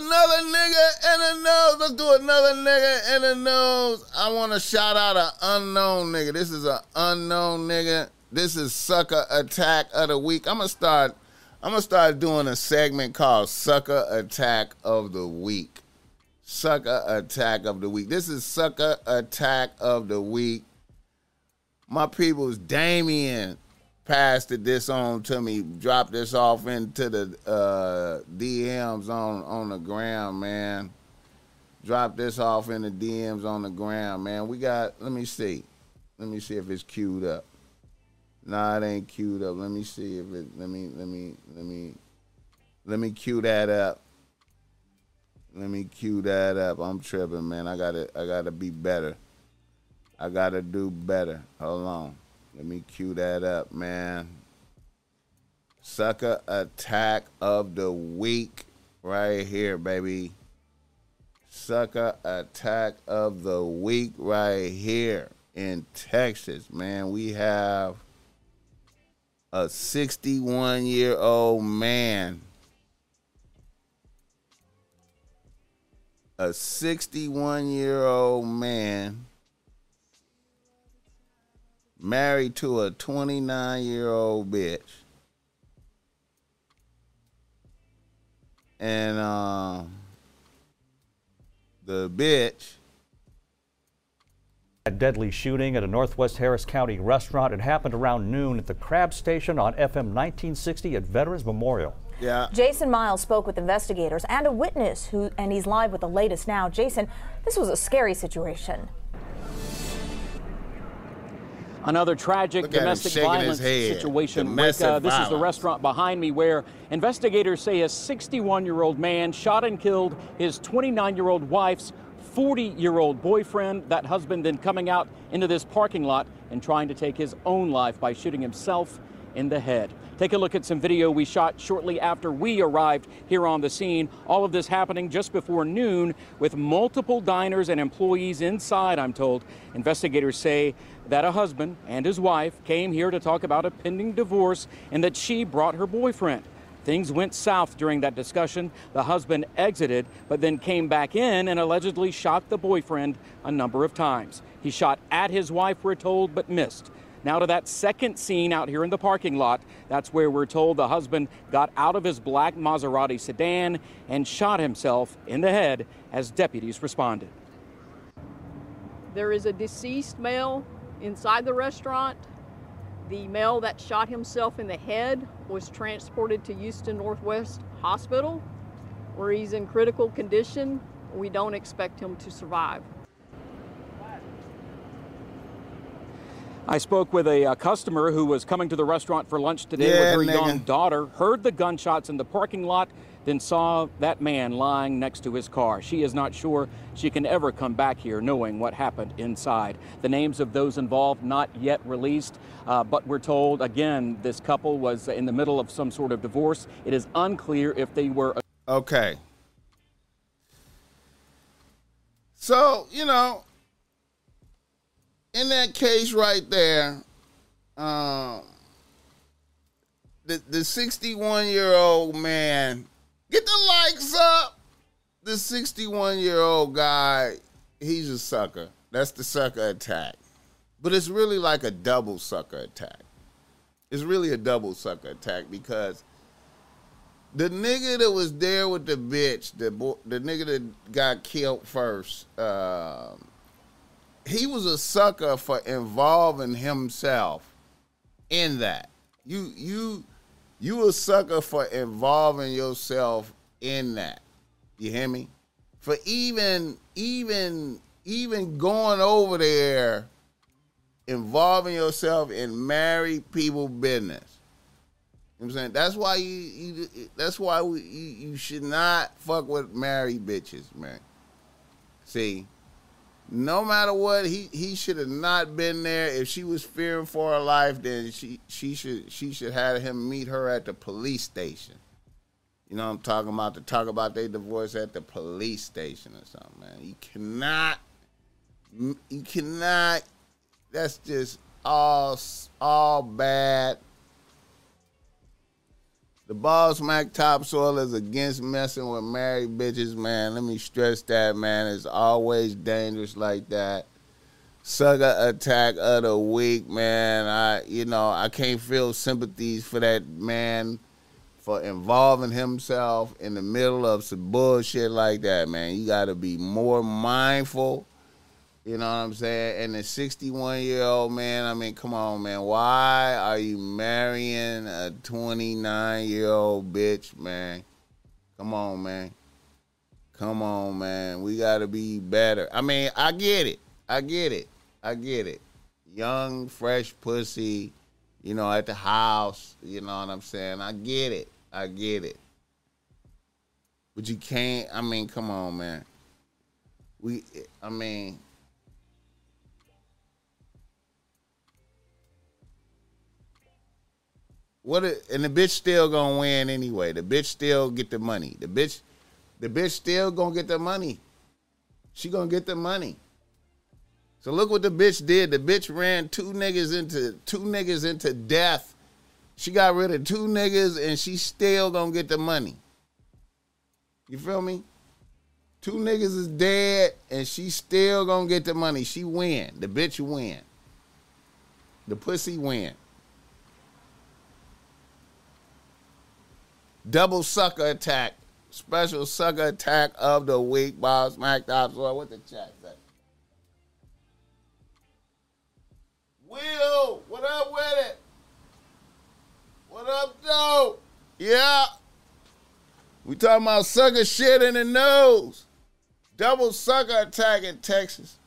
another nigga in the nose. Let's do another nigga in the nose. I want to shout out an unknown nigga. This is an unknown nigga. This is sucker attack of the week. I'm gonna start. I'm gonna start doing a segment called Sucker Attack of the Week. Sucker Attack of the Week. This is Sucker Attack of the Week. My people's Damien passed this on to me, dropped this off into the uh, DMs on on the ground, man. Drop this off in the DMs on the ground, man. We got. Let me see. Let me see if it's queued up. Nah, it ain't queued up. Let me see if it. Let me. Let me. Let me. Let me cue that up. Let me cue that up. I'm tripping, man. I gotta. I gotta be better. I gotta do better. Hold on. Let me cue that up, man. Sucker attack of the week right here, baby. Sucker attack of the week right here in Texas, man. We have a 61 year old man. A 61 year old man married to a 29 year old bitch. And uh, the bitch. A deadly shooting at a Northwest Harris County restaurant. It happened around noon at the Crab Station on FM 1960 at Veterans Memorial. Yeah. Jason Miles spoke with investigators and a witness who and he's live with the latest now. Jason, this was a scary situation. Another tragic Look domestic violence situation. Rick, uh, this is the restaurant behind me where investigators say a 61 year old man shot and killed his 29 year old wife's 40 year old boyfriend. That husband then coming out into this parking lot and trying to take his own life by shooting himself in the head. Take a look at some video we shot shortly after we arrived here on the scene. All of this happening just before noon with multiple diners and employees inside, I'm told. Investigators say that a husband and his wife came here to talk about a pending divorce and that she brought her boyfriend. Things went south during that discussion. The husband exited, but then came back in and allegedly shot the boyfriend a number of times. He shot at his wife, we're told, but missed. Now to that second scene out here in the parking lot. That's where we're told the husband got out of his black Maserati sedan and shot himself in the head as deputies responded. There is a deceased male inside the restaurant. The male that shot himself in the head was transported to Houston Northwest Hospital, where he's in critical condition. We don't expect him to survive. I spoke with a, uh customer who was coming to the restaurant for lunch today Yeah, with her young daughter, heard the gunshots in the parking lot, then saw that man lying next to his car. She is not sure she can ever come back here knowing what happened inside. The names of those involved not yet released, uh, but we're told again this couple was in the middle of some sort of divorce. It is unclear if they were Okay. So, you know, in that case right there, um, the the 61 year old man, get the likes up. The 61 year old guy, he's a sucker. That's the sucker attack. But it's really like a double sucker attack. It's really a double sucker attack because the nigga that was there with the bitch, the boy, the nigga that got killed first, um, he was a sucker for involving himself in that. You you you a sucker for involving yourself in that. You hear me? For even even even going over there, involving yourself in married people business. You know I'm saying? That's why you, you that's why we, you, you should not fuck with married bitches, man. See, no matter what, he he should have not been there. If she was fearing for her life, then she she should she should have him meet her at the police station. You know what I'm talking about? To talk about their divorce at the police station or something, man. You cannot, you cannot. That's just all all bad. The Boss Mac Topsoil is against messing with married bitches, man. Let me stress that, man. It's always dangerous like that. Sucker attack of the week, man. I, you know, I can't feel sympathies for that man for involving himself in the middle of some bullshit like that, man. You got to be more mindful. You know what I'm saying? And the 61 year old man, I mean, come on, man. Why are you marrying a 29 year old bitch, man? Come on, man. Come on, man. We got to be better. I mean, I get it. I get it. I get it. Young, fresh pussy, you know, at the house. You know what I'm saying? I get it. I get it. But you can't, I mean, come on, man. We, I mean, what? A, and the bitch still gonna win anyway. The bitch still get the money. The bitch, the bitch still gonna get the money. She gonna get the money. So look what the bitch did. The bitch ran two niggas into two niggas into death. She got rid of two niggas and she still gonna get the money. You feel me? Two niggas is dead and she still gonna get the money. She win. The bitch win. The pussy win. Double sucker attack. Special sucker attack of the week. Boss Mac Topsoil. What the chat say? Will, what up with it? What up, though? Yeah. We talking about sucker shit in the nose. Double sucker attack in Texas.